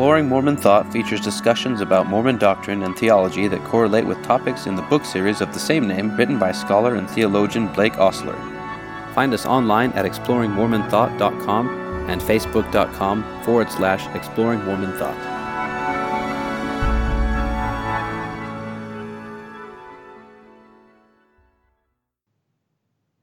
Exploring Mormon Thought features discussions about Mormon doctrine and theology that correlate with topics in the book series of the same name written by scholar and theologian Blake Ostler. Find us online at exploringmormonthought.com and facebook.com forward slash exploring Mormon thought.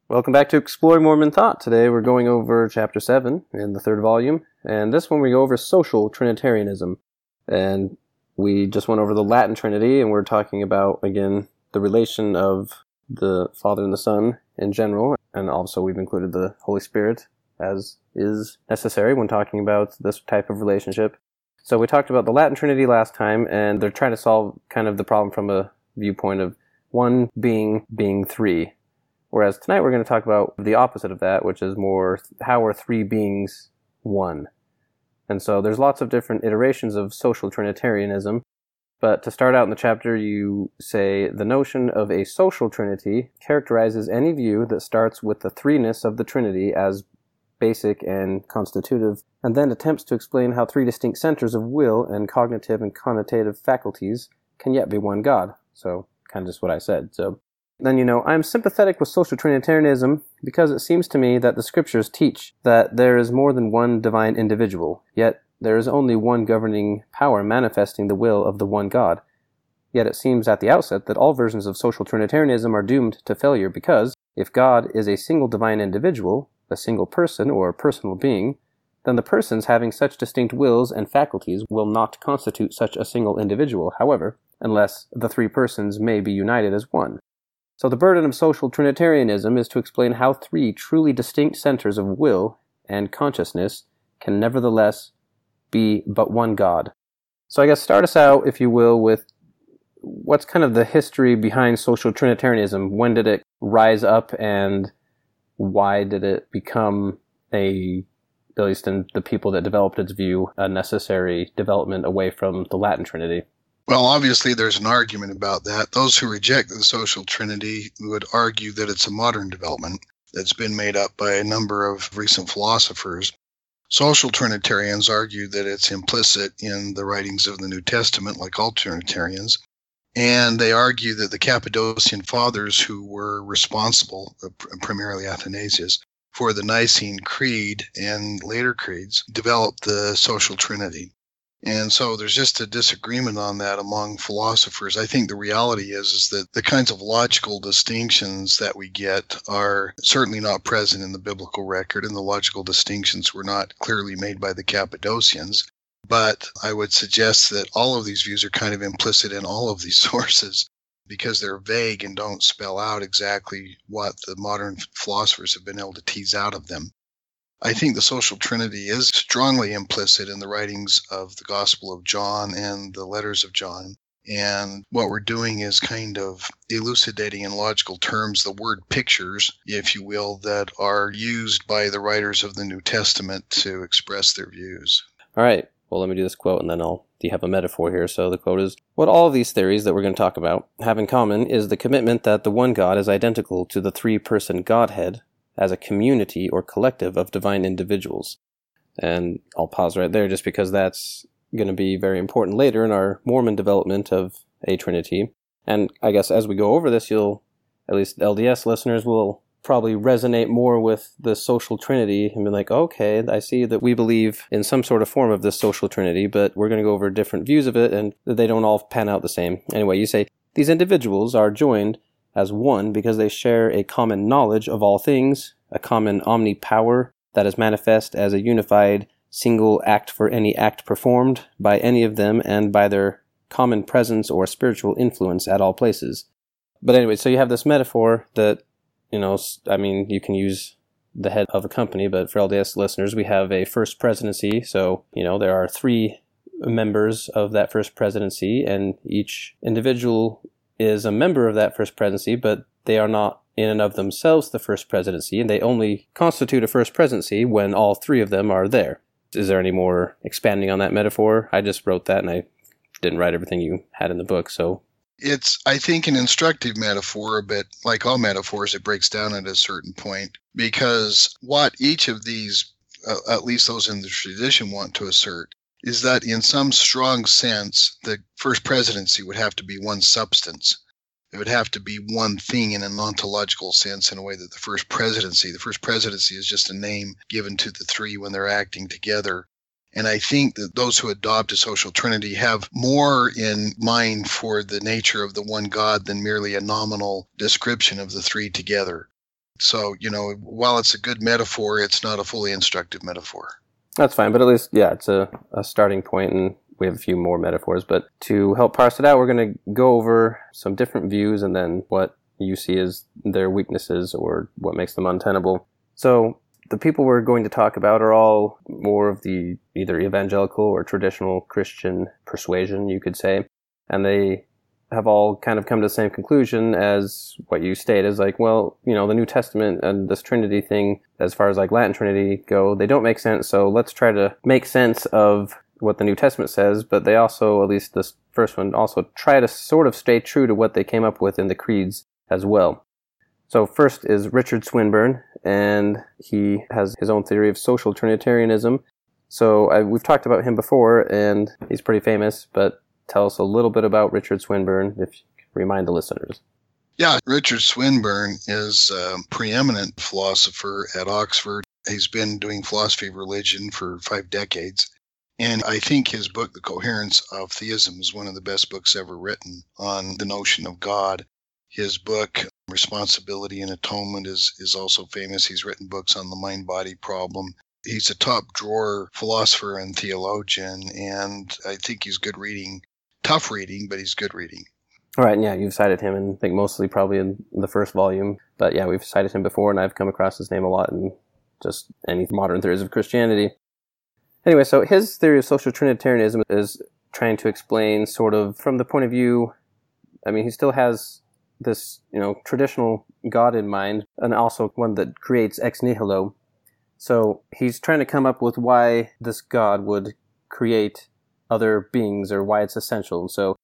Welcome back to Exploring Mormon Thought. Today we're going over chapter 7 in the third volume, and this one we go over social Trinitarianism. And we just went over the Latin Trinity, and we're talking about, again, the relation of the Father and the Son in general, and also we've included the Holy Spirit as is necessary when talking about this type of relationship. So we talked about the Latin Trinity last time, and they're trying to solve kind of the problem from a viewpoint of one being being three Whereas tonight we're going to talk about the opposite of that, which is more how are three beings one? And so there's lots of different iterations of social Trinitarianism. But to start out in the chapter, you say the notion of a social Trinity characterizes any view that starts with the threeness of the Trinity as basic and constitutive, and then attempts to explain how three distinct centers of will and cognitive and conative faculties can yet be one God. So, kind of just what I said. So, then you know, I am sympathetic with social Trinitarianism because it seems to me that the scriptures teach that there is more than one divine individual, yet there is only one governing power manifesting the will of the one God. Yet it seems at the outset that all versions of social Trinitarianism are doomed to failure because, if God is a single divine individual, a single person or personal being, then the persons having such distinct wills and faculties will not constitute such a single individual, however, unless the three persons may be united as one. So the burden of social Trinitarianism is to explain how three truly distinct centers of will and consciousness can nevertheless be but one God. So I guess start us out, if you will, with what's kind of the history behind social Trinitarianism? When did it rise up and why did it become a, at least in the people that developed its view, a necessary development away from the Latin Trinity? Well, obviously, there's an argument about that. Those who reject the social trinity would argue that it's a modern development that's been made up by a number of recent philosophers. Social Trinitarians argue that it's implicit in the writings of the New Testament, like all Trinitarians. And they argue that the Cappadocian fathers, who were responsible, uh, primarily Athanasius, for the Nicene Creed and later creeds, developed the social trinity. And so there's just a disagreement on that among philosophers. I think the reality is is that the kinds of logical distinctions that we get are certainly not present in the biblical record, and the logical distinctions were not clearly made by the Cappadocians. But I would suggest that all of these views are kind of implicit in all of these sources because they're vague and don't spell out exactly what the modern philosophers have been able to tease out of them. I think the social trinity is strongly implicit in the writings of the Gospel of John and the letters of John. And what we're doing is kind of elucidating in logical terms the word pictures, if you will, that are used by the writers of the New Testament to express their views. All right. Well, let me do this quote and then I'll you have a metaphor here. So the quote is What all these theories that we're going to talk about have in common is the commitment that the one God is identical to the three person Godhead as a community or collective of divine individuals. And I'll pause right there just because that's going to be very important later in our Mormon development of a Trinity. And I guess as we go over this, you'll, at least LDS listeners will probably resonate more with the social trinity and be like, okay, I see that we believe in some sort of form of this social trinity, but we're going to go over different views of it and they don't all pan out the same. Anyway, you say these individuals are joined as one because they share a common knowledge of all things, a common omnipower that is manifest as a unified single act for any act performed by any of them and by their common presence or spiritual influence at all places. But anyway, so you have this metaphor that, you know, I mean, you can use the head of a company, but for LDS listeners, we have a first presidency. So, you know, there are three members of that first presidency, and each individual is a member of that first presidency, but they are not in and of themselves the first presidency, and they only constitute a first presidency when all three of them are there. Is there any more expanding on that metaphor? I just wrote that and I didn't write everything you had in the book, so. It's, I think, an instructive metaphor, but like all metaphors, it breaks down at a certain point because what each of these, uh, at least those in the tradition, want to assert is that in some strong sense, the first presidency would have to be one substance. It would have to be one thing in an ontological sense, in a way that the first presidency, the first presidency is just a name given to the three when they're acting together. And I think that those who adopt a social trinity have more in mind for the nature of the one God than merely a nominal description of the three together. So, you know, while it's a good metaphor, it's not a fully instructive metaphor. That's fine, but at least, yeah, it's a, a starting point, and we have a few more metaphors. But to help parse it out, we're going to go over some different views and then what you see as their weaknesses or what makes them untenable. So, the people we're going to talk about are all more of the either evangelical or traditional Christian persuasion, you could say. And they have all kind of come to the same conclusion as what you state is like, well, you know, the New Testament and this Trinity thing, as far as like Latin Trinity go, they don't make sense. So let's try to make sense of what the New Testament says, but they also, at least this first one, also try to sort of stay true to what they came up with in the creeds as well. So first is Richard Swinburne, and he has his own theory of social Trinitarianism. So I, we've talked about him before, and he's pretty famous, but tell us a little bit about Richard Swinburne, if you remind the listeners. Yeah, Richard Swinburne is a preeminent philosopher at Oxford. He's been doing philosophy of religion for five decades. And I think his book, The Coherence of Theism, is one of the best books ever written on the notion of God. His book, Responsibility and Atonement, is, is also famous. He's written books on the mind body problem. He's a top drawer philosopher and theologian, and I think he's good reading tough reading, but he's good reading. All right, yeah, you've cited him, and I think mostly probably in the first volume. But yeah, we've cited him before, and I've come across his name a lot in just any modern theories of Christianity. Anyway, so his theory of social Trinitarianism is trying to explain, sort of, from the point of view. I mean, he still has this, you know, traditional God in mind, and also one that creates ex nihilo. So he's trying to come up with why this God would create other beings or why it's essential. So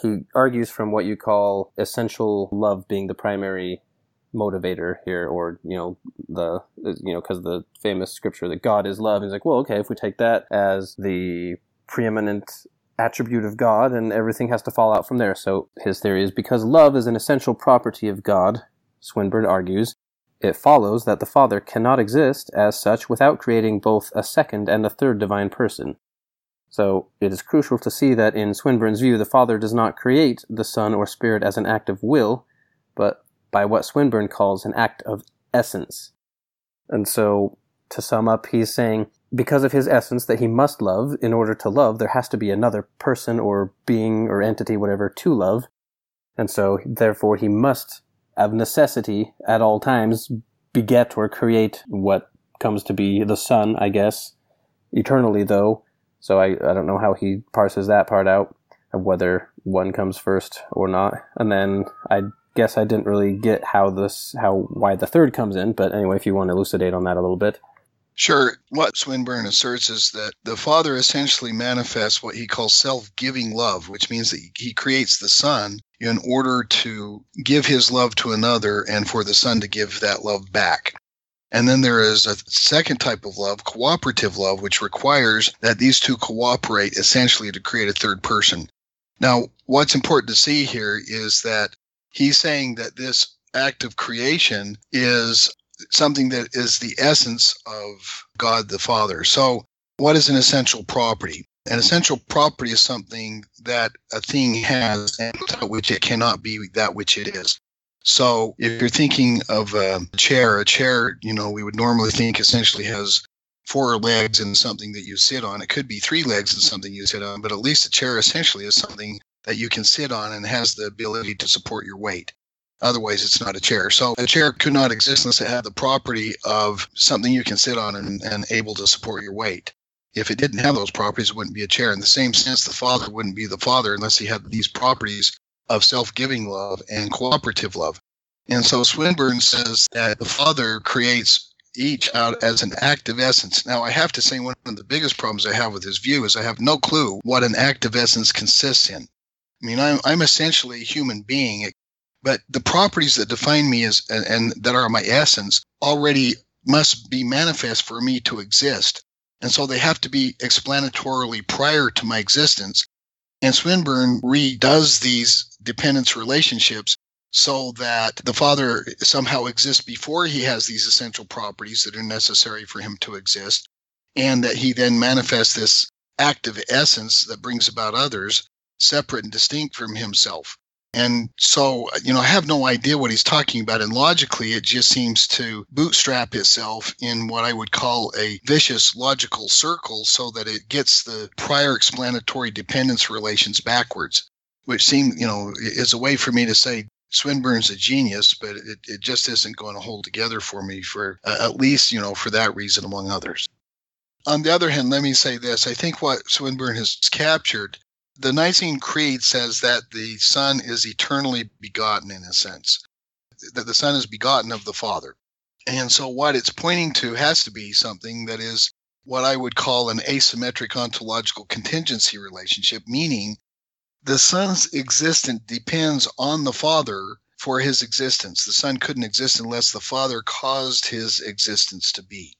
he argues from what you call essential love being the primary motivator here, or, you know, the, you know, because the famous scripture that God is love. He's like, well, okay, if we take that as the preeminent attribute of God, and everything has to fall out from there. So his theory is because love is an essential property of God, Swinburne argues, it follows that the Father cannot exist as such without creating both a second and a third divine person. So it is crucial to see that in Swinburne's view, the Father does not create the Son or Spirit as an act of will, but by what Swinburne calls an act of essence. And so, to sum up, he's saying because of his essence that he must love, in order to love, there has to be another person or being or entity, whatever, to love. And so, therefore, he must, of necessity, at all times, beget or create what comes to be the Son, I guess, eternally, though, so I, I don't know how he parses that part out of whether one comes first or not. And then I guess I didn't really get how this how why the third comes in, but anyway, if you want to elucidate on that a little bit. Sure. What Swinburne asserts is that the Father essentially manifests what he calls self giving love, which means that he creates the Son in order to give his love to another and for the Son to give that love back. And then there is a second type of love, cooperative love, which requires that these two cooperate essentially to create a third person. Now, what's important to see here is that he's saying that this act of creation is something that is the essence of God the Father. So, what is an essential property? An essential property is something that a thing has and without which it cannot be that which it is. So if you're thinking of a chair, a chair, you know, we would normally think essentially has four legs and something that you sit on. It could be three legs and something you sit on, but at least a chair essentially is something that you can sit on and has the ability to support your weight. Otherwise, it's not a chair. So a chair could not exist unless it had the property of something you can sit on and, and able to support your weight. If it didn't have those properties, it wouldn't be a chair. In the same sense, the father wouldn't be the father unless he had these properties of self giving love and cooperative love. And so Swinburne says that the Father creates each out as an act of essence. Now, I have to say, one of the biggest problems I have with his view is I have no clue what an act of essence consists in. I mean, I'm, I'm essentially a human being, but the properties that define me as and, and that are my essence already must be manifest for me to exist. And so they have to be explanatorily prior to my existence. And Swinburne redoes these dependence relationships so that the Father somehow exists before he has these essential properties that are necessary for him to exist, and that he then manifests this act of essence that brings about others separate and distinct from himself. And so, you know, I have no idea what he's talking about. And logically, it just seems to bootstrap itself in what I would call a vicious logical circle so that it gets the prior explanatory dependence relations backwards, which seem, you know, is a way for me to say Swinburne's a genius, but it, it just isn't going to hold together for me for uh, at least, you know, for that reason, among others. On the other hand, let me say this I think what Swinburne has captured the Nicene Creed says that the Son is eternally begotten in a sense, that the Son is begotten of the Father. And so what it's pointing to has to be something that is what I would call an asymmetric ontological contingency relationship, meaning the Son's existence depends on the Father for his existence. The Son couldn't exist unless the Father caused his existence to be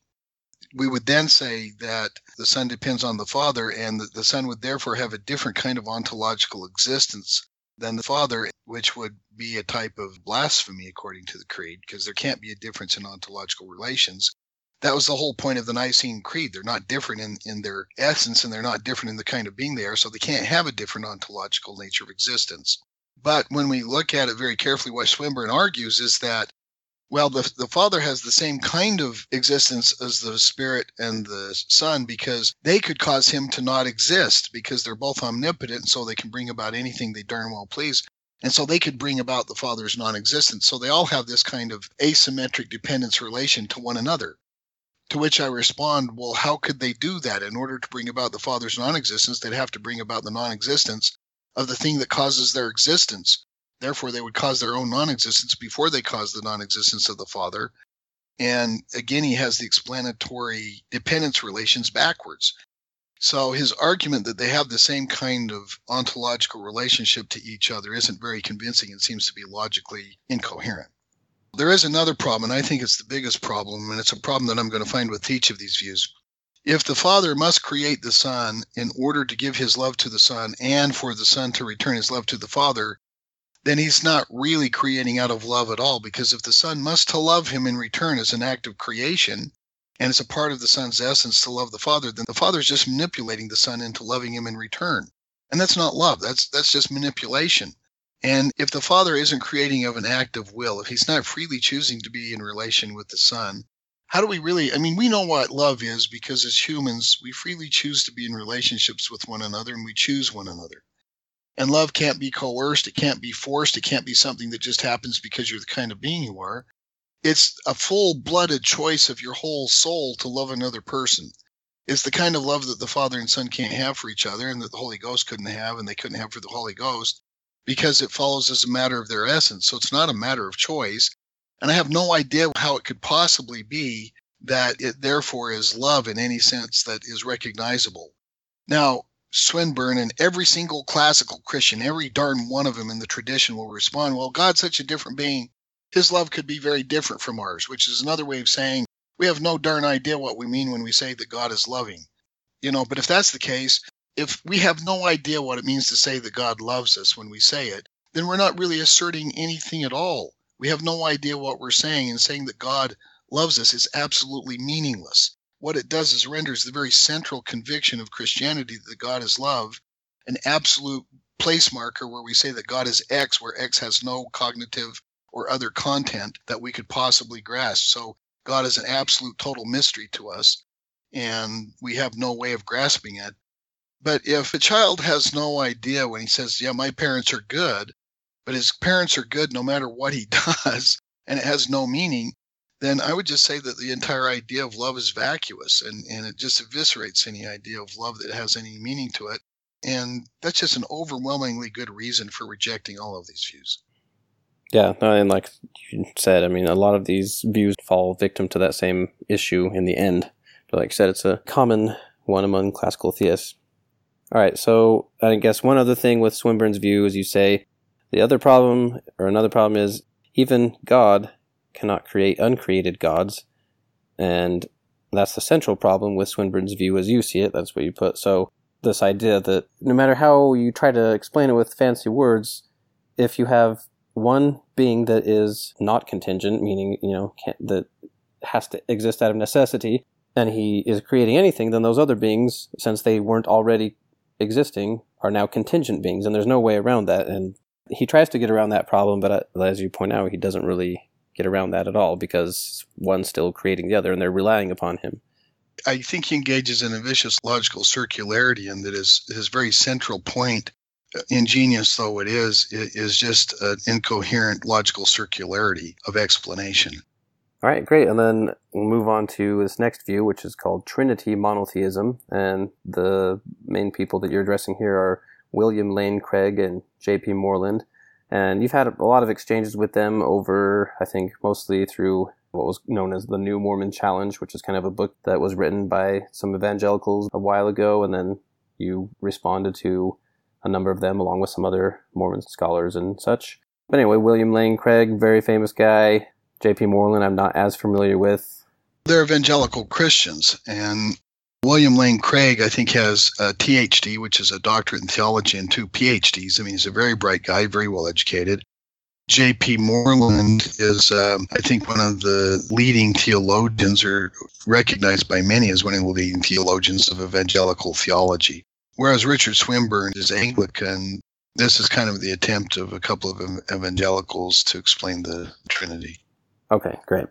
we would then say that the Son depends on the Father, and the Son would therefore have a different kind of ontological existence than the Father, which would be a type of blasphemy according to the Creed, because there can't be a difference in ontological relations. That was the whole point of the Nicene Creed. They're not different in, in their essence and they're not different in the kind of being they are, so they can't have a different ontological nature of existence. But when we look at it very carefully, what Swinburne argues is that well, the, the Father has the same kind of existence as the Spirit and the Son because they could cause him to not exist because they're both omnipotent, so they can bring about anything they darn well please. And so they could bring about the Father's non existence. So they all have this kind of asymmetric dependence relation to one another. To which I respond, well, how could they do that? In order to bring about the Father's non existence, they'd have to bring about the non existence of the thing that causes their existence. Therefore, they would cause their own non existence before they cause the non existence of the Father. And again, he has the explanatory dependence relations backwards. So his argument that they have the same kind of ontological relationship to each other isn't very convincing and seems to be logically incoherent. There is another problem, and I think it's the biggest problem, and it's a problem that I'm going to find with each of these views. If the Father must create the Son in order to give his love to the Son and for the Son to return his love to the Father, then he's not really creating out of love at all. Because if the Son must to love him in return as an act of creation, and it's a part of the Son's essence to love the Father, then the Father is just manipulating the Son into loving him in return. And that's not love. That's that's just manipulation. And if the Father isn't creating of an act of will, if he's not freely choosing to be in relation with the Son, how do we really? I mean, we know what love is because as humans, we freely choose to be in relationships with one another and we choose one another. And love can't be coerced. It can't be forced. It can't be something that just happens because you're the kind of being you are. It's a full blooded choice of your whole soul to love another person. It's the kind of love that the Father and Son can't have for each other and that the Holy Ghost couldn't have and they couldn't have for the Holy Ghost because it follows as a matter of their essence. So it's not a matter of choice. And I have no idea how it could possibly be that it therefore is love in any sense that is recognizable. Now, Swinburne and every single classical Christian, every darn one of them in the tradition will respond, well, God's such a different being. His love could be very different from ours, which is another way of saying we have no darn idea what we mean when we say that God is loving. You know, but if that's the case, if we have no idea what it means to say that God loves us when we say it, then we're not really asserting anything at all. We have no idea what we're saying, and saying that God loves us is absolutely meaningless what it does is renders the very central conviction of Christianity that God is love an absolute place marker where we say that God is X, where X has no cognitive or other content that we could possibly grasp. So God is an absolute total mystery to us, and we have no way of grasping it. But if a child has no idea when he says, Yeah, my parents are good, but his parents are good no matter what he does, and it has no meaning, then I would just say that the entire idea of love is vacuous and, and it just eviscerates any idea of love that has any meaning to it. And that's just an overwhelmingly good reason for rejecting all of these views. Yeah, and like you said, I mean, a lot of these views fall victim to that same issue in the end. But like I said, it's a common one among classical theists. All right, so I guess one other thing with Swinburne's view is you say the other problem, or another problem is even God cannot create uncreated gods. And that's the central problem with Swinburne's view as you see it. That's what you put. So this idea that no matter how you try to explain it with fancy words, if you have one being that is not contingent, meaning you know that has to exist out of necessity, and he is creating anything, then those other beings, since they weren't already existing, are now contingent beings, and there's no way around that. And he tries to get around that problem, but uh, as you point out, he doesn't really get around that at all because one's still creating the other, and they're relying upon him. I think he engages in a vicious logical circularity, and that is his his very central point, uh, ingenious though it is, is just an incoherent logical circularity of explanation. All right, great. And then we'll move on to this next view, which is called Trinity monotheism. And the main people that you're addressing here are William Lane Craig and J.P. Moreland. And you've had a lot of exchanges with them over, I think, mostly through what was known as the New Mormon Challenge, which is kind of a book that was written by some evangelicals a while ago. And then you responded to a number of them along with some other Mormon scholars and such. But anyway, William Lane Craig, very famous guy, J.P. Moreland, I'm not as familiar with. They're evangelical Christians, and William Lane Craig, I think, has a THD, which is a doctorate in theology, and two PhDs. I mean, he's a very bright guy, very well educated. J.P. Moreland is, um, I think, one of the leading theologians, or recognized by many as one of the leading theologians of evangelical theology. Whereas Richard Swinburne is Anglican, this is kind of the attempt of a couple of evangelicals to explain the Trinity. Okay, great.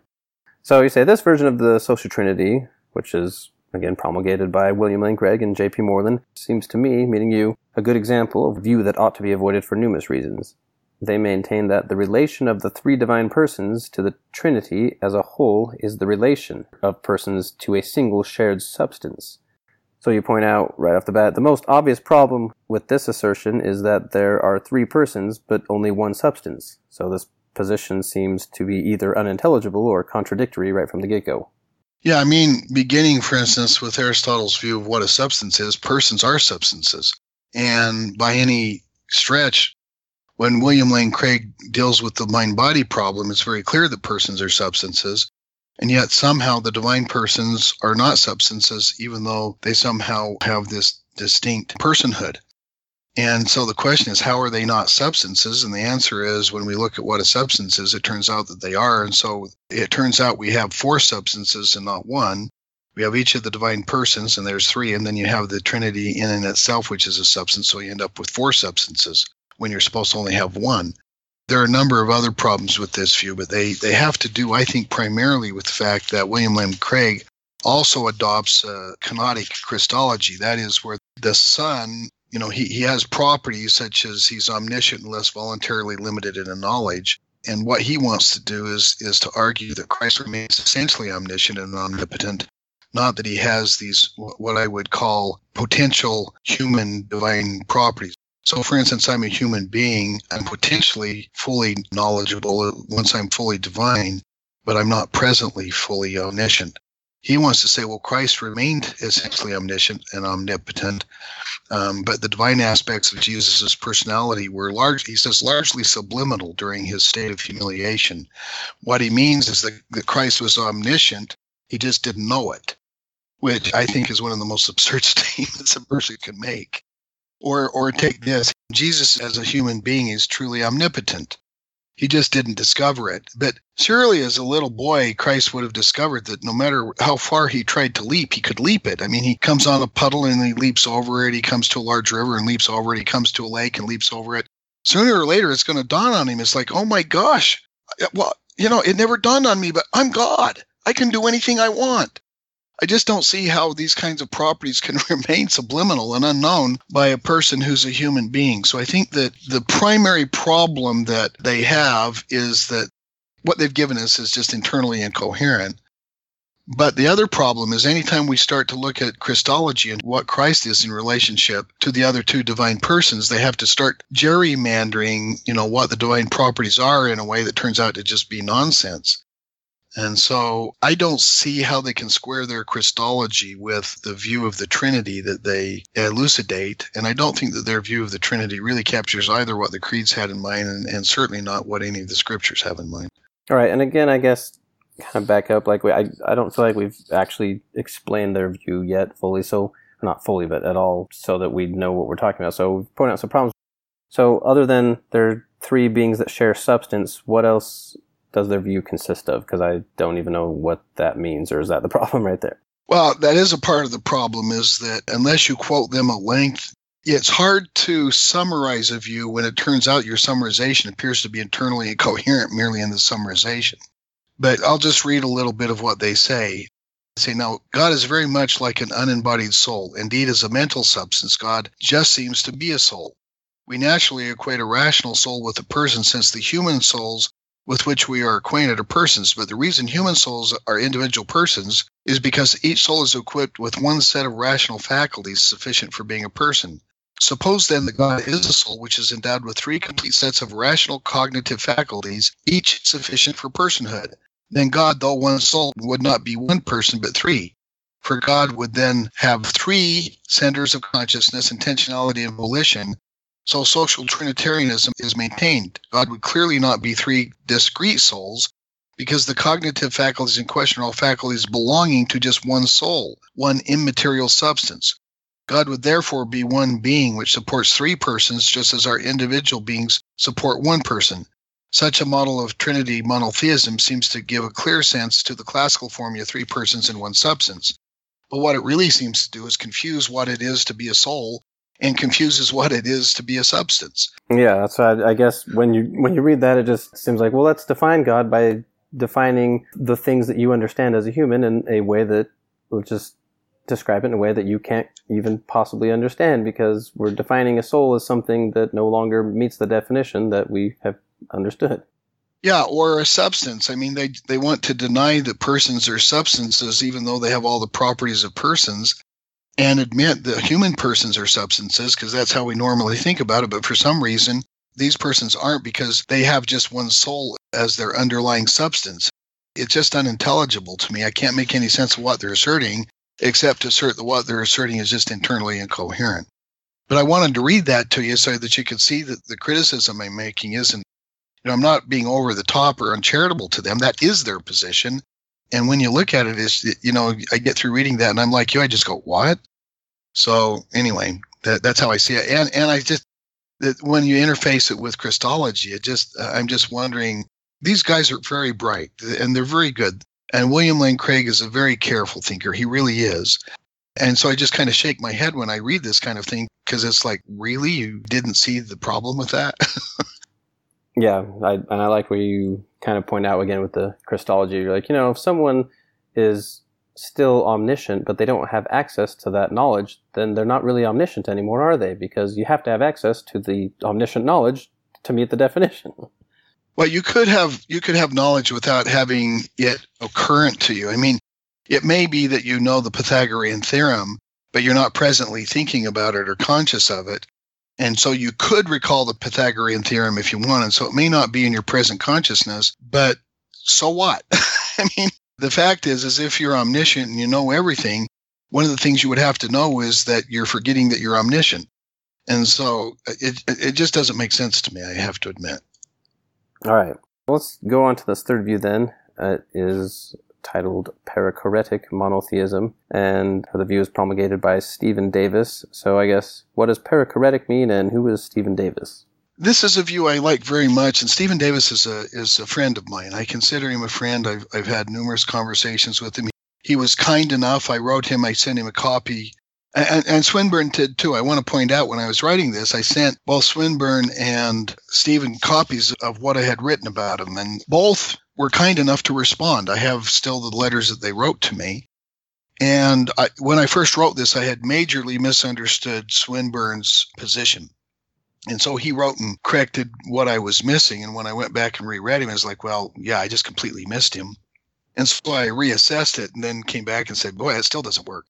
So you say this version of the social trinity, which is again promulgated by William Lane Craig and J.P. Moreland, seems to me, meaning you, a good example of a view that ought to be avoided for numerous reasons. They maintain that the relation of the three divine persons to the Trinity as a whole is the relation of persons to a single shared substance. So you point out right off the bat the most obvious problem with this assertion is that there are three persons but only one substance. So this position seems to be either unintelligible or contradictory right from the get go. Yeah, I mean, beginning, for instance, with Aristotle's view of what a substance is, persons are substances. And by any stretch, when William Lane Craig deals with the mind body problem, it's very clear that persons are substances. And yet, somehow, the divine persons are not substances, even though they somehow have this distinct personhood. And so the question is, how are they not substances? And the answer is, when we look at what a substance is, it turns out that they are. And so it turns out we have four substances and not one. We have each of the divine persons, and there's three. And then you have the Trinity in and itself, which is a substance. So you end up with four substances when you're supposed to only have one. There are a number of other problems with this view, but they, they have to do, I think, primarily with the fact that William Lane Craig also adopts a kenotic Christology. That is, where the Son you know, he, he has properties such as he's omniscient unless voluntarily limited in knowledge. And what he wants to do is is to argue that Christ remains essentially omniscient and omnipotent, not that he has these what I would call potential human divine properties. So, for instance, I'm a human being. I'm potentially fully knowledgeable once I'm fully divine, but I'm not presently fully omniscient. He wants to say, well, Christ remained essentially omniscient and omnipotent, um, but the divine aspects of Jesus' personality were large, he says, largely subliminal during his state of humiliation. What he means is that, that Christ was omniscient, he just didn't know it, which I think is one of the most absurd statements a person can make. Or, or take this Jesus, as a human being, is truly omnipotent. He just didn't discover it. But surely, as a little boy, Christ would have discovered that no matter how far he tried to leap, he could leap it. I mean, he comes on a puddle and he leaps over it. He comes to a large river and leaps over it. He comes to a lake and leaps over it. Sooner or later, it's going to dawn on him. It's like, oh my gosh, well, you know, it never dawned on me, but I'm God. I can do anything I want. I just don't see how these kinds of properties can remain subliminal and unknown by a person who's a human being. So I think that the primary problem that they have is that what they've given us is just internally incoherent. But the other problem is anytime we start to look at Christology and what Christ is in relationship to the other two divine persons, they have to start gerrymandering, you know, what the divine properties are in a way that turns out to just be nonsense. And so I don't see how they can square their Christology with the view of the Trinity that they elucidate. And I don't think that their view of the Trinity really captures either what the creeds had in mind and, and certainly not what any of the scriptures have in mind. All right. And again, I guess kind of back up, like we, I, I don't feel like we've actually explained their view yet fully. So not fully, but at all, so that we know what we're talking about. So pointed out some problems. So other than there are three beings that share substance, what else does their view consist of? Because I don't even know what that means, or is that the problem right there? Well, that is a part of the problem is that unless you quote them at length, it's hard to summarize a view when it turns out your summarization appears to be internally incoherent merely in the summarization. But I'll just read a little bit of what they say. They say, now, God is very much like an unembodied soul. Indeed, as a mental substance, God just seems to be a soul. We naturally equate a rational soul with a person since the human souls with which we are acquainted are persons, but the reason human souls are individual persons is because each soul is equipped with one set of rational faculties sufficient for being a person. Suppose then that God is a soul which is endowed with three complete sets of rational cognitive faculties, each sufficient for personhood. Then God, though one soul, would not be one person but three. For God would then have three centers of consciousness, intentionality, and volition, so social Trinitarianism is maintained. God would clearly not be three discrete souls because the cognitive faculties in question are all faculties belonging to just one soul, one immaterial substance. God would therefore be one being which supports three persons just as our individual beings support one person. Such a model of Trinity monotheism seems to give a clear sense to the classical formula three persons in one substance. But what it really seems to do is confuse what it is to be a soul and confuses what it is to be a substance. Yeah, so why I, guess when you when you read that, it just seems like well, let's define God by defining the things that you understand as a human in a way that will just describe it in a way that you can't even possibly understand because we're defining a soul as something that no longer meets the definition that we have understood. Yeah, or a substance. I mean, they they want to deny that persons are substances, even though they have all the properties of persons and admit that human persons are substances because that's how we normally think about it. But for some reason, these persons aren't because they have just one soul as their underlying substance. It's just unintelligible to me. I can't make any sense of what they're asserting, except to assert that what they're asserting is just internally incoherent. But I wanted to read that to you so that you could see that the criticism I'm making isn't, you know, I'm not being over the top or uncharitable to them. That is their position. And when you look at it, is you know, I get through reading that and I'm like you, I just go, what? So anyway, that, that's how I see it. And and I just that when you interface it with Christology, it just uh, I'm just wondering. These guys are very bright and they're very good. And William Lane Craig is a very careful thinker. He really is. And so I just kind of shake my head when I read this kind of thing because it's like, really, you didn't see the problem with that? yeah, I, and I like where you kind of point out again with the Christology. You're like, you know, if someone is still omniscient, but they don't have access to that knowledge, then they're not really omniscient anymore, are they? Because you have to have access to the omniscient knowledge to meet the definition. Well, you could have you could have knowledge without having it occurrent to you. I mean, it may be that you know the Pythagorean theorem, but you're not presently thinking about it or conscious of it. And so you could recall the Pythagorean theorem if you wanted. So it may not be in your present consciousness, but so what? I mean, the fact is, is if you're omniscient and you know everything, one of the things you would have to know is that you're forgetting that you're omniscient. And so uh, it, it just doesn't make sense to me, I have to admit. All right. Let's go on to this third view then. It is titled Perichoretic Monotheism, and the view is promulgated by Stephen Davis. So I guess, what does perichoretic mean, and who is Stephen Davis? this is a view I like very much, and Stephen Davis is a is a friend of mine. I consider him a friend. I've I've had numerous conversations with him. He was kind enough. I wrote him. I sent him a copy, and, and Swinburne did too. I want to point out when I was writing this, I sent both Swinburne and Stephen copies of what I had written about him, and both were kind enough to respond. I have still the letters that they wrote to me. And I, when I first wrote this, I had majorly misunderstood Swinburne's position and so he wrote and corrected what I was missing. And when I went back and reread him, I was like, well, yeah, I just completely missed him. And so I reassessed it and then came back and said, boy, it still doesn't work.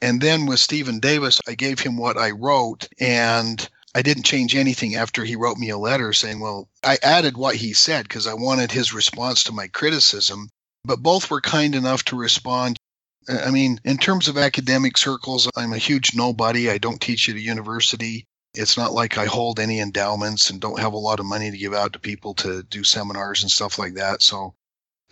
And then with Stephen Davis, I gave him what I wrote and I didn't change anything after he wrote me a letter saying, well, I added what he said because I wanted his response to my criticism. But both were kind enough to respond. I mean, in terms of academic circles, I'm a huge nobody. I don't teach at a university. It's not like I hold any endowments and don't have a lot of money to give out to people to do seminars and stuff like that. So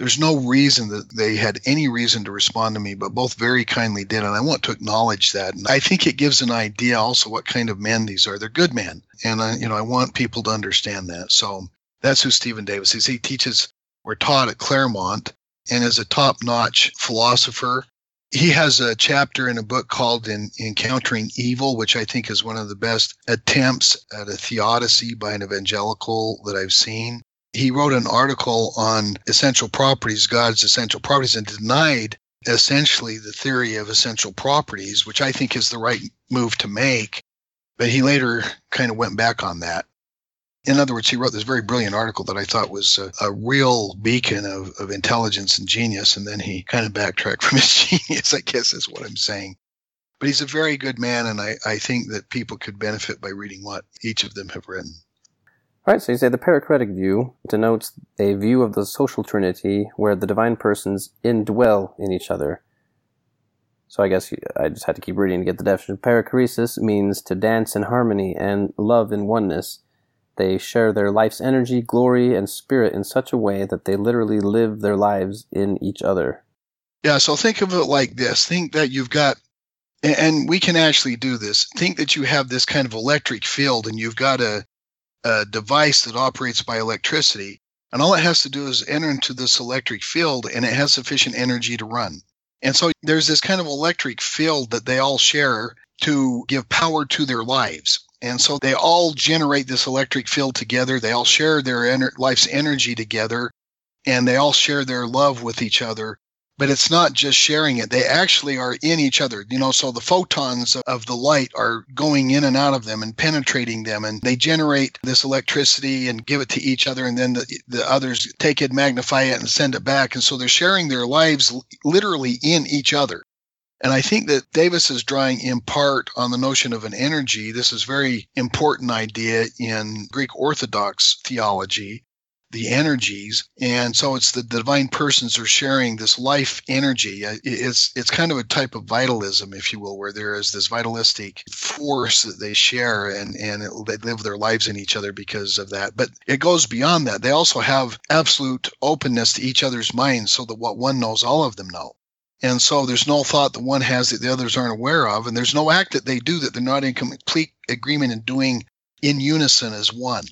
there's no reason that they had any reason to respond to me, but both very kindly did. And I want to acknowledge that. And I think it gives an idea also what kind of men these are. They're good men. And, I, you know, I want people to understand that. So that's who Stephen Davis is. He teaches or taught at Claremont and is a top notch philosopher. He has a chapter in a book called in Encountering Evil, which I think is one of the best attempts at a theodicy by an evangelical that I've seen he wrote an article on essential properties, God's essential properties, and denied essentially the theory of essential properties, which I think is the right move to make. But he later kind of went back on that. In other words, he wrote this very brilliant article that I thought was a, a real beacon of, of intelligence and genius. And then he kind of backtracked from his genius, I guess is what I'm saying. But he's a very good man, and I, I think that people could benefit by reading what each of them have written. All right, so you say the perichoretic view denotes a view of the social trinity where the divine persons indwell in each other. So I guess I just had to keep reading to get the definition. Perichoresis means to dance in harmony and love in oneness. They share their life's energy, glory, and spirit in such a way that they literally live their lives in each other. Yeah, so think of it like this. Think that you've got, and we can actually do this. Think that you have this kind of electric field and you've got a, a device that operates by electricity. And all it has to do is enter into this electric field and it has sufficient energy to run. And so there's this kind of electric field that they all share to give power to their lives. And so they all generate this electric field together. They all share their life's energy together and they all share their love with each other but it's not just sharing it. They actually are in each other. You know, so the photons of the light are going in and out of them and penetrating them, and they generate this electricity and give it to each other, and then the, the others take it, magnify it, and send it back. And so they're sharing their lives literally in each other. And I think that Davis is drawing in part on the notion of an energy. This is very important idea in Greek Orthodox theology the energies. And so it's the divine persons are sharing this life energy. It's it's kind of a type of vitalism if you will where there is this vitalistic force that they share and and it, they live their lives in each other because of that. But it goes beyond that. They also have absolute openness to each other's minds so that what one knows all of them know. And so there's no thought that one has that the others aren't aware of. And there's no act that they do that they're not in complete agreement in doing in unison as one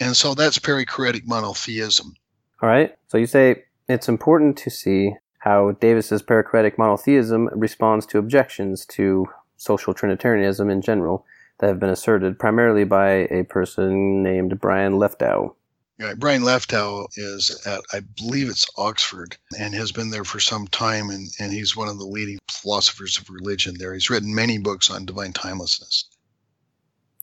and so that's perichoretic monotheism. All right. So you say it's important to see how Davis's perichoretic monotheism responds to objections to social Trinitarianism in general that have been asserted primarily by a person named Brian Leftow. Right. Brian Leftow is at, I believe it's Oxford, and has been there for some time, and, and he's one of the leading philosophers of religion there. He's written many books on divine timelessness.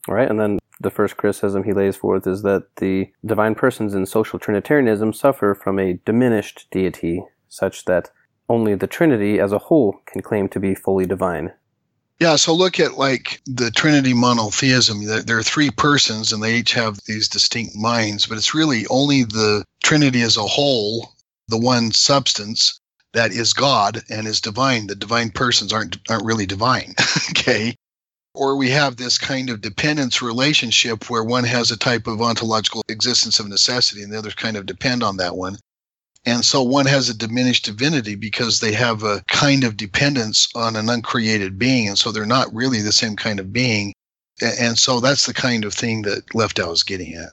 All right, and then the first criticism he lays forth is that the divine persons in social Trinitarianism suffer from a diminished deity, such that only the Trinity as a whole can claim to be fully divine. Yeah, so look at like the Trinity monotheism. There are three persons and they each have these distinct minds, but it's really only the Trinity as a whole, the one substance that is God and is divine. The divine persons aren't aren't really divine. okay or we have this kind of dependence relationship where one has a type of ontological existence of necessity and the others kind of depend on that one. And so one has a diminished divinity because they have a kind of dependence on an uncreated being. And so they're not really the same kind of being. And so that's the kind of thing that Leftow is getting at.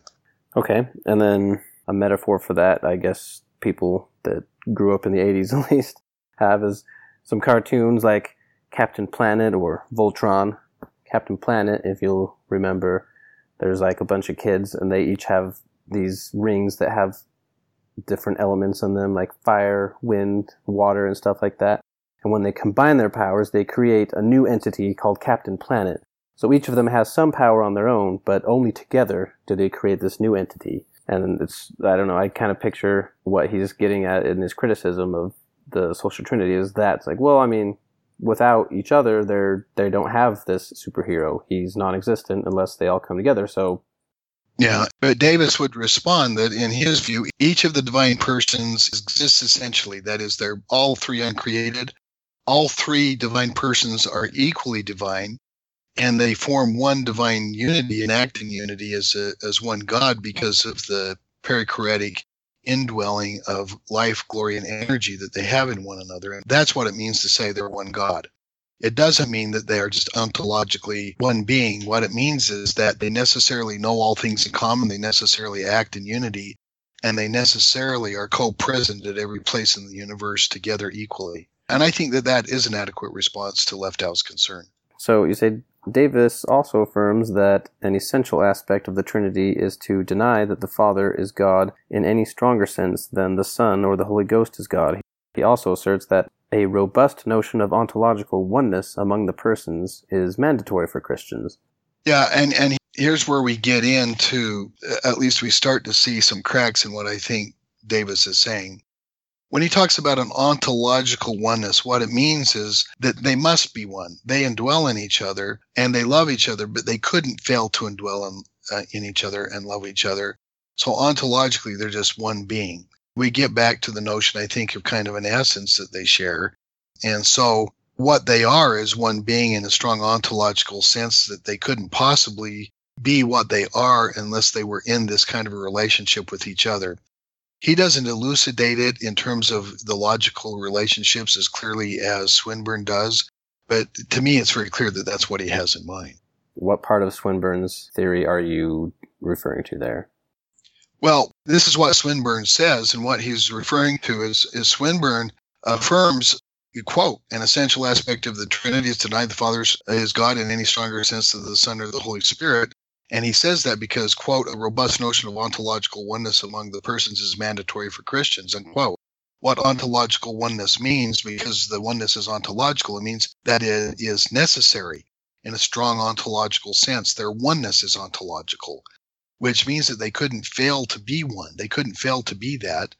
Okay. And then a metaphor for that, I guess people that grew up in the 80s at least have is some cartoons like Captain Planet or Voltron Captain Planet, if you'll remember, there's like a bunch of kids and they each have these rings that have different elements in them, like fire, wind, water, and stuff like that. And when they combine their powers, they create a new entity called Captain Planet. So each of them has some power on their own, but only together do they create this new entity. And it's, I don't know, I kind of picture what he's getting at in his criticism of the social trinity is that it's like, well, I mean, without each other, they're they don't have this superhero. He's non-existent unless they all come together. So, yeah, but Davis would respond that in his view, each of the divine persons exists essentially. That is, they're all three uncreated. All three divine persons are equally divine, and they form one divine unity and act in unity as a, as one God because of the perichoretic indwelling of life, glory, and energy that they have in one another. And that's what it means to say they're one God. It doesn't mean that they are just ontologically one being. What it means is that they necessarily know all things in common, they necessarily act in unity, and they necessarily are co present at every place in the universe together equally. And I think that that is an adequate response to Leftow's concern. So you say Davis also affirms that an essential aspect of the Trinity is to deny that the Father is God in any stronger sense than the Son or the Holy Ghost is God. He also asserts that a robust notion of ontological oneness among the persons is mandatory for Christians. Yeah, and, and here's where we get into, at least we start to see some cracks in what I think Davis is saying. When he talks about an ontological oneness, what it means is that they must be one. They indwell in each other and they love each other, but they couldn't fail to indwell in, uh, in each other and love each other. So ontologically, they're just one being. We get back to the notion, I think, of kind of an essence that they share. And so what they are is one being in a strong ontological sense that they couldn't possibly be what they are unless they were in this kind of a relationship with each other. He doesn't elucidate it in terms of the logical relationships as clearly as Swinburne does, but to me, it's very clear that that's what he has in mind. What part of Swinburne's theory are you referring to there? Well, this is what Swinburne says, and what he's referring to is, is Swinburne affirms, quote, an essential aspect of the Trinity is to deny the Father is God in any stronger sense than the Son or the Holy Spirit, and he says that because, quote, a robust notion of ontological oneness among the persons is mandatory for Christians, unquote. What ontological oneness means, because the oneness is ontological, it means that it is necessary in a strong ontological sense. Their oneness is ontological, which means that they couldn't fail to be one. They couldn't fail to be that.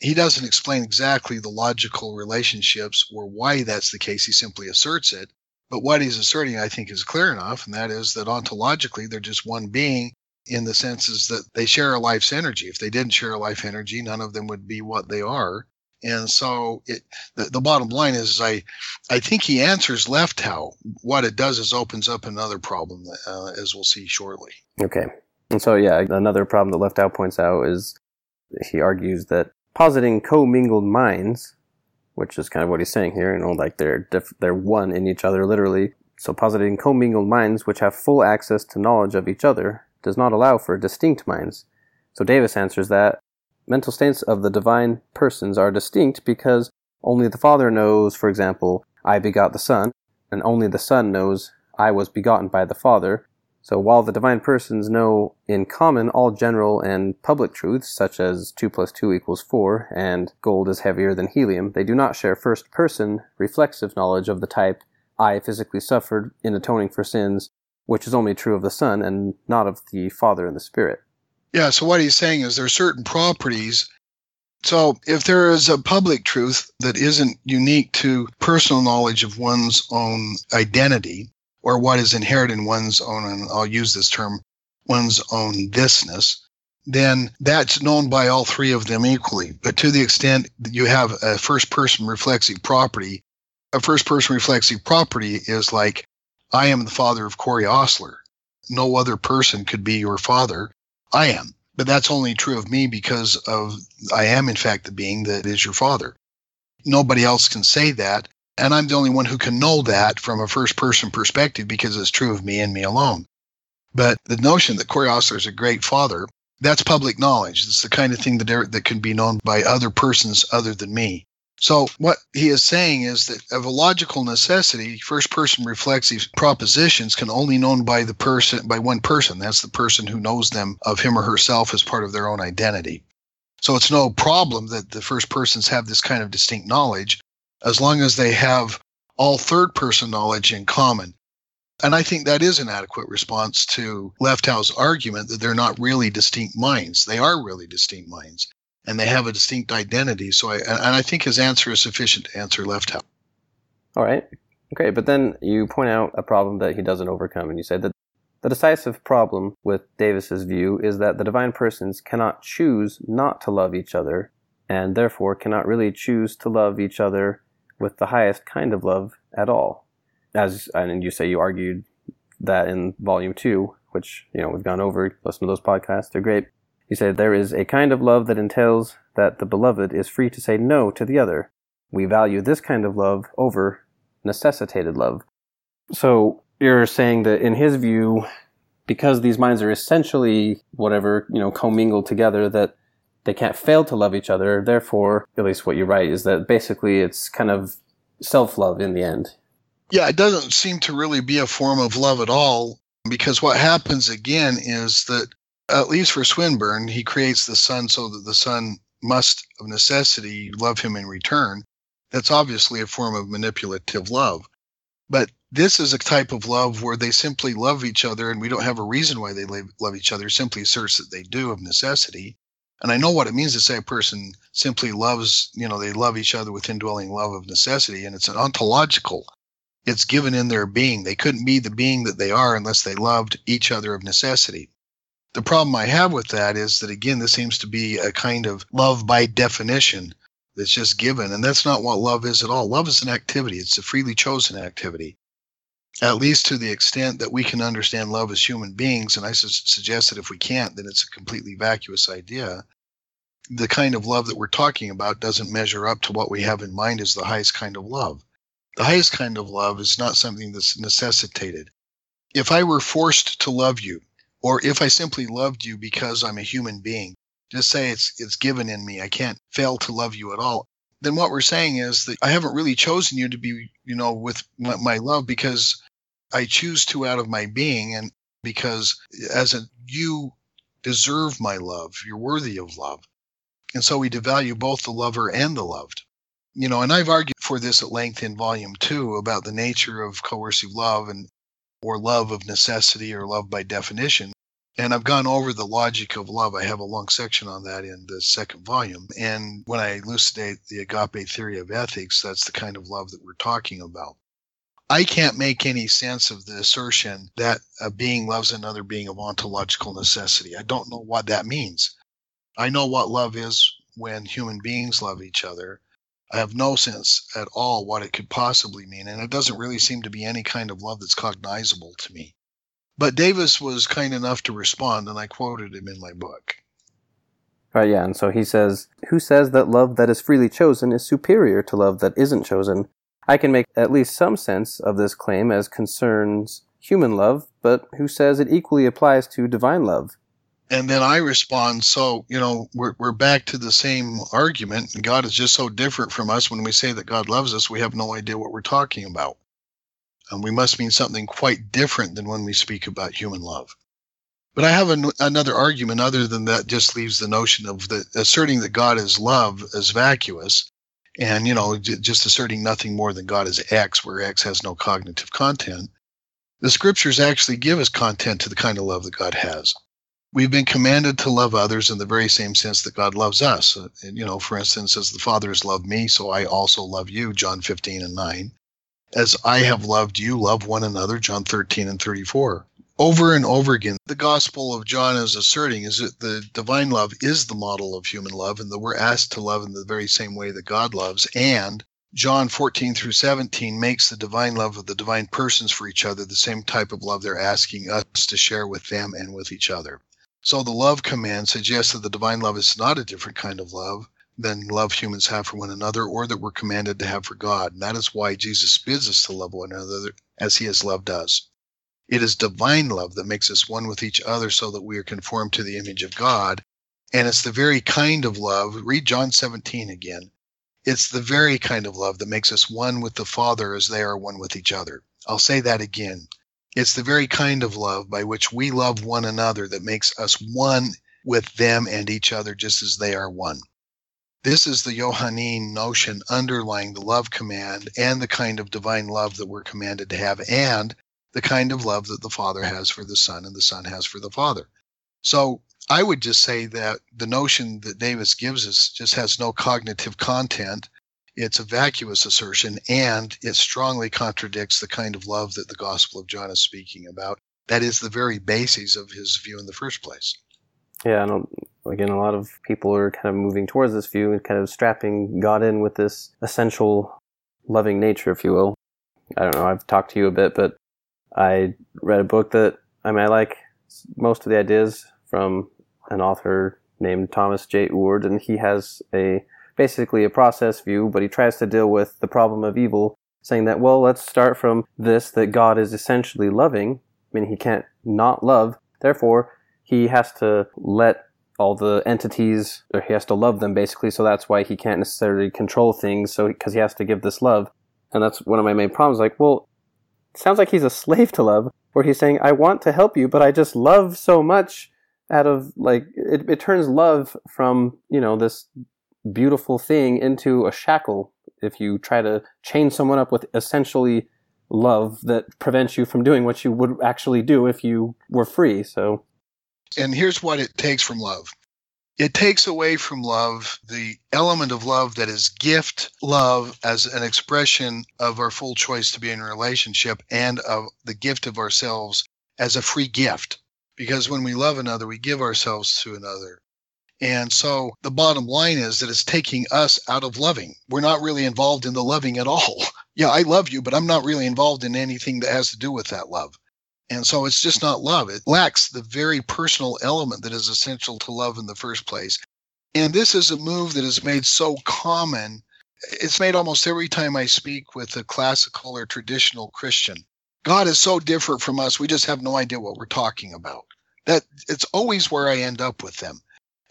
He doesn't explain exactly the logical relationships or why that's the case. He simply asserts it. But what he's asserting, I think, is clear enough, and that is that ontologically they're just one being in the senses that they share a life's energy. If they didn't share a life energy, none of them would be what they are. And so it, the, the bottom line is, is I, I think he answers left Leftow. What it does is opens up another problem, uh, as we'll see shortly. Okay. And so, yeah, another problem that Leftow points out is he argues that positing commingled minds which is kind of what he's saying here. You know, like they're diff- they're one in each other, literally. So positing commingled minds which have full access to knowledge of each other does not allow for distinct minds. So Davis answers that mental states of the divine persons are distinct because only the Father knows, for example, I begot the Son, and only the Son knows I was begotten by the Father, so while the divine persons know in common all general and public truths, such as 2 plus 2 equals 4 and gold is heavier than helium, they do not share first person reflexive knowledge of the type I physically suffered in atoning for sins, which is only true of the Son and not of the Father and the Spirit. Yeah, so what he's saying is there are certain properties. So if there is a public truth that isn't unique to personal knowledge of one's own identity, or what is inherent in one's own, and I'll use this term, one's own thisness, then that's known by all three of them equally. But to the extent that you have a first person reflexive property, a first person reflexive property is like, I am the father of Corey Ostler. No other person could be your father. I am. But that's only true of me because of I am, in fact, the being that is your father. Nobody else can say that. And I'm the only one who can know that from a first person perspective because it's true of me and me alone. But the notion that Corey Ostler is a great father, that's public knowledge. It's the kind of thing that, that can be known by other persons other than me. So what he is saying is that of a logical necessity, first person reflexive propositions can only known by the person by one person. That's the person who knows them of him or herself as part of their own identity. So it's no problem that the first persons have this kind of distinct knowledge as long as they have all third person knowledge in common. And I think that is an adequate response to Leftow's argument that they're not really distinct minds. They are really distinct minds and they have a distinct identity. So I, and I think his answer is sufficient to answer Leftow. All right. Okay. But then you point out a problem that he doesn't overcome. And you say that the decisive problem with Davis's view is that the divine persons cannot choose not to love each other and therefore cannot really choose to love each other with the highest kind of love at all. As and you say you argued that in volume two, which you know we've gone over. Listen to those podcasts; they're great. You said, There is a kind of love that entails that the beloved is free to say no to the other. We value this kind of love over necessitated love. So you're saying that in his view, because these minds are essentially whatever, you know, commingled together, that they can't fail to love each other. Therefore, at least what you write is that basically it's kind of self love in the end. Yeah, it doesn't seem to really be a form of love at all because what happens again is that, at least for Swinburne, he creates the son so that the son must, of necessity, love him in return. That's obviously a form of manipulative love. But this is a type of love where they simply love each other and we don't have a reason why they love each other, simply asserts that they do of necessity. And I know what it means to say a person simply loves, you know, they love each other with indwelling love of necessity, and it's an ontological it's given in their being. They couldn't be the being that they are unless they loved each other of necessity. The problem I have with that is that, again, this seems to be a kind of love by definition that's just given. And that's not what love is at all. Love is an activity, it's a freely chosen activity, at least to the extent that we can understand love as human beings. And I su- suggest that if we can't, then it's a completely vacuous idea. The kind of love that we're talking about doesn't measure up to what we have in mind as the highest kind of love. The highest kind of love is not something that's necessitated. If I were forced to love you, or if I simply loved you because I'm a human being, just say it's it's given in me. I can't fail to love you at all. Then what we're saying is that I haven't really chosen you to be, you know, with my, my love because I choose to out of my being and because as a you deserve my love. You're worthy of love. And so we devalue both the lover and the loved you know, and I've argued for this at length in volume two about the nature of coercive love and or love of necessity or love by definition. And I've gone over the logic of love. I have a long section on that in the second volume. And when I elucidate the agape theory of ethics, that's the kind of love that we're talking about. I can't make any sense of the assertion that a being loves another being of ontological necessity. I don't know what that means. I know what love is when human beings love each other. I have no sense at all what it could possibly mean, and it doesn't really seem to be any kind of love that's cognizable to me. But Davis was kind enough to respond, and I quoted him in my book. Right, yeah, and so he says, Who says that love that is freely chosen is superior to love that isn't chosen? I can make at least some sense of this claim as concerns human love, but who says it equally applies to divine love? and then I respond, so, you know, we're, we're back to the same argument. God is just so different from us. When we say that God loves us, we have no idea what we're talking about. And we must mean something quite different than when we speak about human love. But I have an, another argument other than that just leaves the notion of the asserting that God is love as vacuous and, you know, j- just asserting nothing more than God is X, where X has no cognitive content. The scriptures actually give us content to the kind of love that God has we've been commanded to love others in the very same sense that God loves us. Uh, and, you know, for instance, as the Father has loved me, so I also love you, John 15 and 9. As I have loved you, love one another, John 13 and 34. Over and over again, the Gospel of John is asserting is that the divine love is the model of human love, and that we're asked to love in the very same way that God loves. And John 14 through 17 makes the divine love of the divine persons for each other the same type of love they're asking us to share with them and with each other. So the love command suggests that the divine love is not a different kind of love than love humans have for one another or that we're commanded to have for God. And that is why Jesus bids us to love one another as he has loved us. It is divine love that makes us one with each other so that we are conformed to the image of God. And it's the very kind of love, read John 17 again. It's the very kind of love that makes us one with the Father as they are one with each other. I'll say that again. It's the very kind of love by which we love one another that makes us one with them and each other just as they are one. This is the Johannine notion underlying the love command and the kind of divine love that we're commanded to have, and the kind of love that the Father has for the Son and the Son has for the Father. So I would just say that the notion that Davis gives us just has no cognitive content it's a vacuous assertion and it strongly contradicts the kind of love that the Gospel of John is speaking about. That is the very basis of his view in the first place. Yeah, and uh, again, a lot of people are kind of moving towards this view and kind of strapping God in with this essential loving nature, if you will. I don't know, I've talked to you a bit, but I read a book that I mean, I like most of the ideas from an author named Thomas J. Oord, and he has a basically a process view, but he tries to deal with the problem of evil, saying that, well, let's start from this that God is essentially loving, I mean he can't not love. Therefore, he has to let all the entities, or he has to love them basically, so that's why he can't necessarily control things, so because he has to give this love. And that's one of my main problems. Like, well, sounds like he's a slave to love, where he's saying, I want to help you, but I just love so much out of, like, it, it turns love from, you know, this beautiful thing into a shackle if you try to chain someone up with essentially love that prevents you from doing what you would actually do if you were free. So, and here's what it takes from love it takes away from love the element of love that is gift love as an expression of our full choice to be in a relationship and of the gift of ourselves as a free gift. Because when we love another, we give ourselves to another. And so the bottom line is that it's taking us out of loving. We're not really involved in the loving at all. Yeah, I love you, but I'm not really involved in anything that has to do with that love. And so it's just not love. It lacks the very personal element that is essential to love in the first place. And this is a move that is made so common. It's made almost every time I speak with a classical or traditional Christian. God is so different from us, we just have no idea what we're talking about. That it's always where I end up with them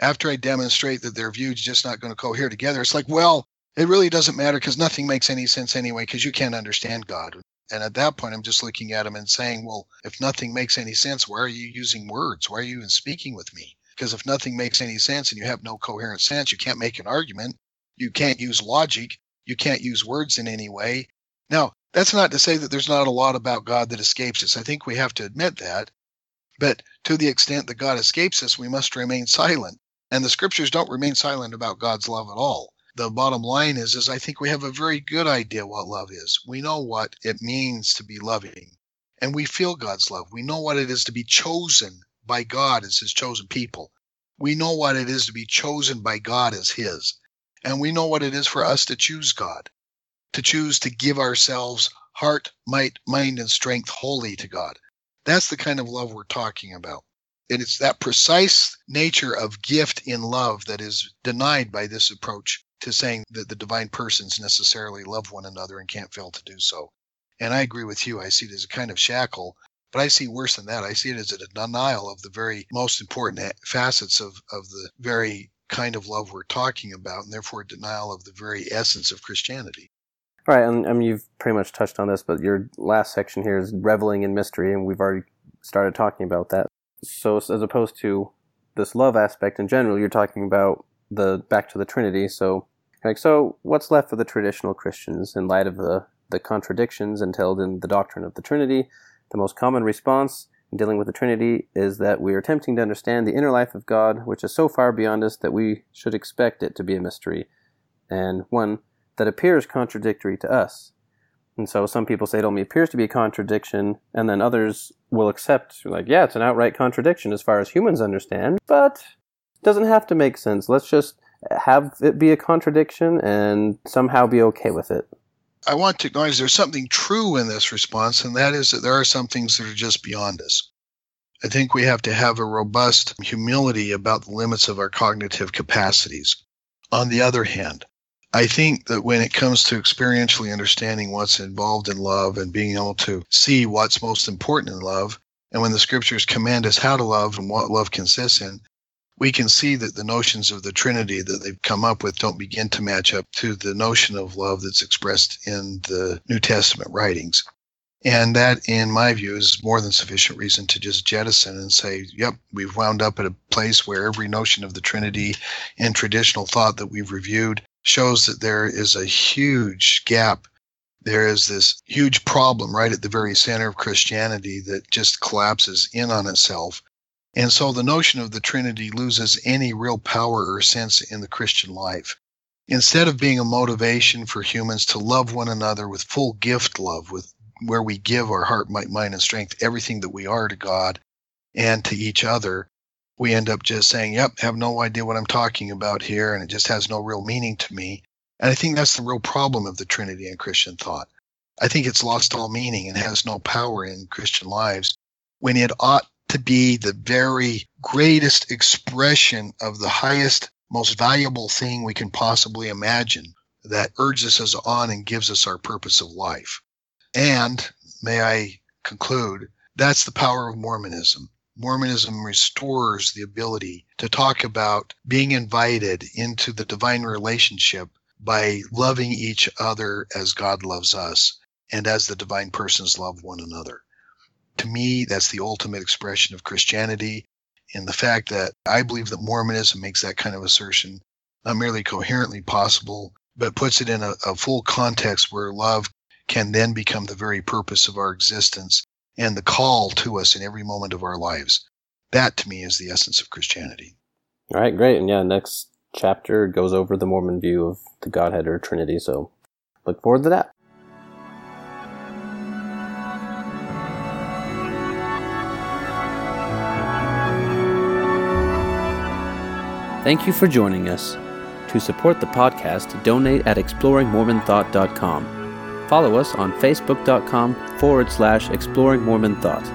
after I demonstrate that their view is just not going to cohere together, it's like, well, it really doesn't matter because nothing makes any sense anyway because you can't understand God. And at that point, I'm just looking at him and saying, well, if nothing makes any sense, why are you using words? Why are you even speaking with me? Because if nothing makes any sense and you have no coherent sense, you can't make an argument. You can't use logic. You can't use words in any way. Now, that's not to say that there's not a lot about God that escapes us. I think we have to admit that. But to the extent that God escapes us, we must remain silent. And the scriptures don't remain silent about God's love at all. The bottom line is, is I think we have a very good idea what love is. We know what it means to be loving, and we feel God's love. We know what it is to be chosen by God as His chosen people. We know what it is to be chosen by God as His, and we know what it is for us to choose God, to choose to give ourselves heart, might, mind, and strength wholly to God. That's the kind of love we're talking about. And it's that precise nature of gift in love that is denied by this approach to saying that the divine persons necessarily love one another and can't fail to do so. And I agree with you. I see it as a kind of shackle, but I see worse than that. I see it as a denial of the very most important facets of, of the very kind of love we're talking about, and therefore denial of the very essence of Christianity. Right, and I mean, you've pretty much touched on this, but your last section here is reveling in mystery, and we've already started talking about that. So as opposed to this love aspect in general, you're talking about the back to the Trinity. So like so what's left for the traditional Christians in light of the, the contradictions entailed in the doctrine of the Trinity? The most common response in dealing with the Trinity is that we are attempting to understand the inner life of God, which is so far beyond us that we should expect it to be a mystery, and one that appears contradictory to us. And so some people say it only appears to be a contradiction, and then others will accept, like, yeah, it's an outright contradiction as far as humans understand, but doesn't have to make sense. Let's just have it be a contradiction and somehow be okay with it. I want to acknowledge there's something true in this response, and that is that there are some things that are just beyond us. I think we have to have a robust humility about the limits of our cognitive capacities. On the other hand, I think that when it comes to experientially understanding what's involved in love and being able to see what's most important in love, and when the scriptures command us how to love and what love consists in, we can see that the notions of the Trinity that they've come up with don't begin to match up to the notion of love that's expressed in the New Testament writings. And that, in my view, is more than sufficient reason to just jettison and say, yep, we've wound up at a place where every notion of the Trinity and traditional thought that we've reviewed shows that there is a huge gap. There is this huge problem right at the very center of Christianity that just collapses in on itself. And so the notion of the Trinity loses any real power or sense in the Christian life. Instead of being a motivation for humans to love one another with full gift love, with where we give our heart, mind, and strength, everything that we are to God and to each other, we end up just saying, yep, have no idea what I'm talking about here, and it just has no real meaning to me. And I think that's the real problem of the Trinity in Christian thought. I think it's lost all meaning and has no power in Christian lives when it ought to be the very greatest expression of the highest, most valuable thing we can possibly imagine that urges us on and gives us our purpose of life. And may I conclude, that's the power of Mormonism. Mormonism restores the ability to talk about being invited into the divine relationship by loving each other as God loves us and as the divine persons love one another. To me, that's the ultimate expression of Christianity. And the fact that I believe that Mormonism makes that kind of assertion not merely coherently possible, but puts it in a, a full context where love can then become the very purpose of our existence and the call to us in every moment of our lives. That to me is the essence of Christianity. All right, great. And yeah, next chapter goes over the Mormon view of the Godhead or Trinity. So look forward to that. Thank you for joining us. To support the podcast, donate at exploringmormonthought.com. Follow us on facebook.com forward slash exploring Mormon Thought.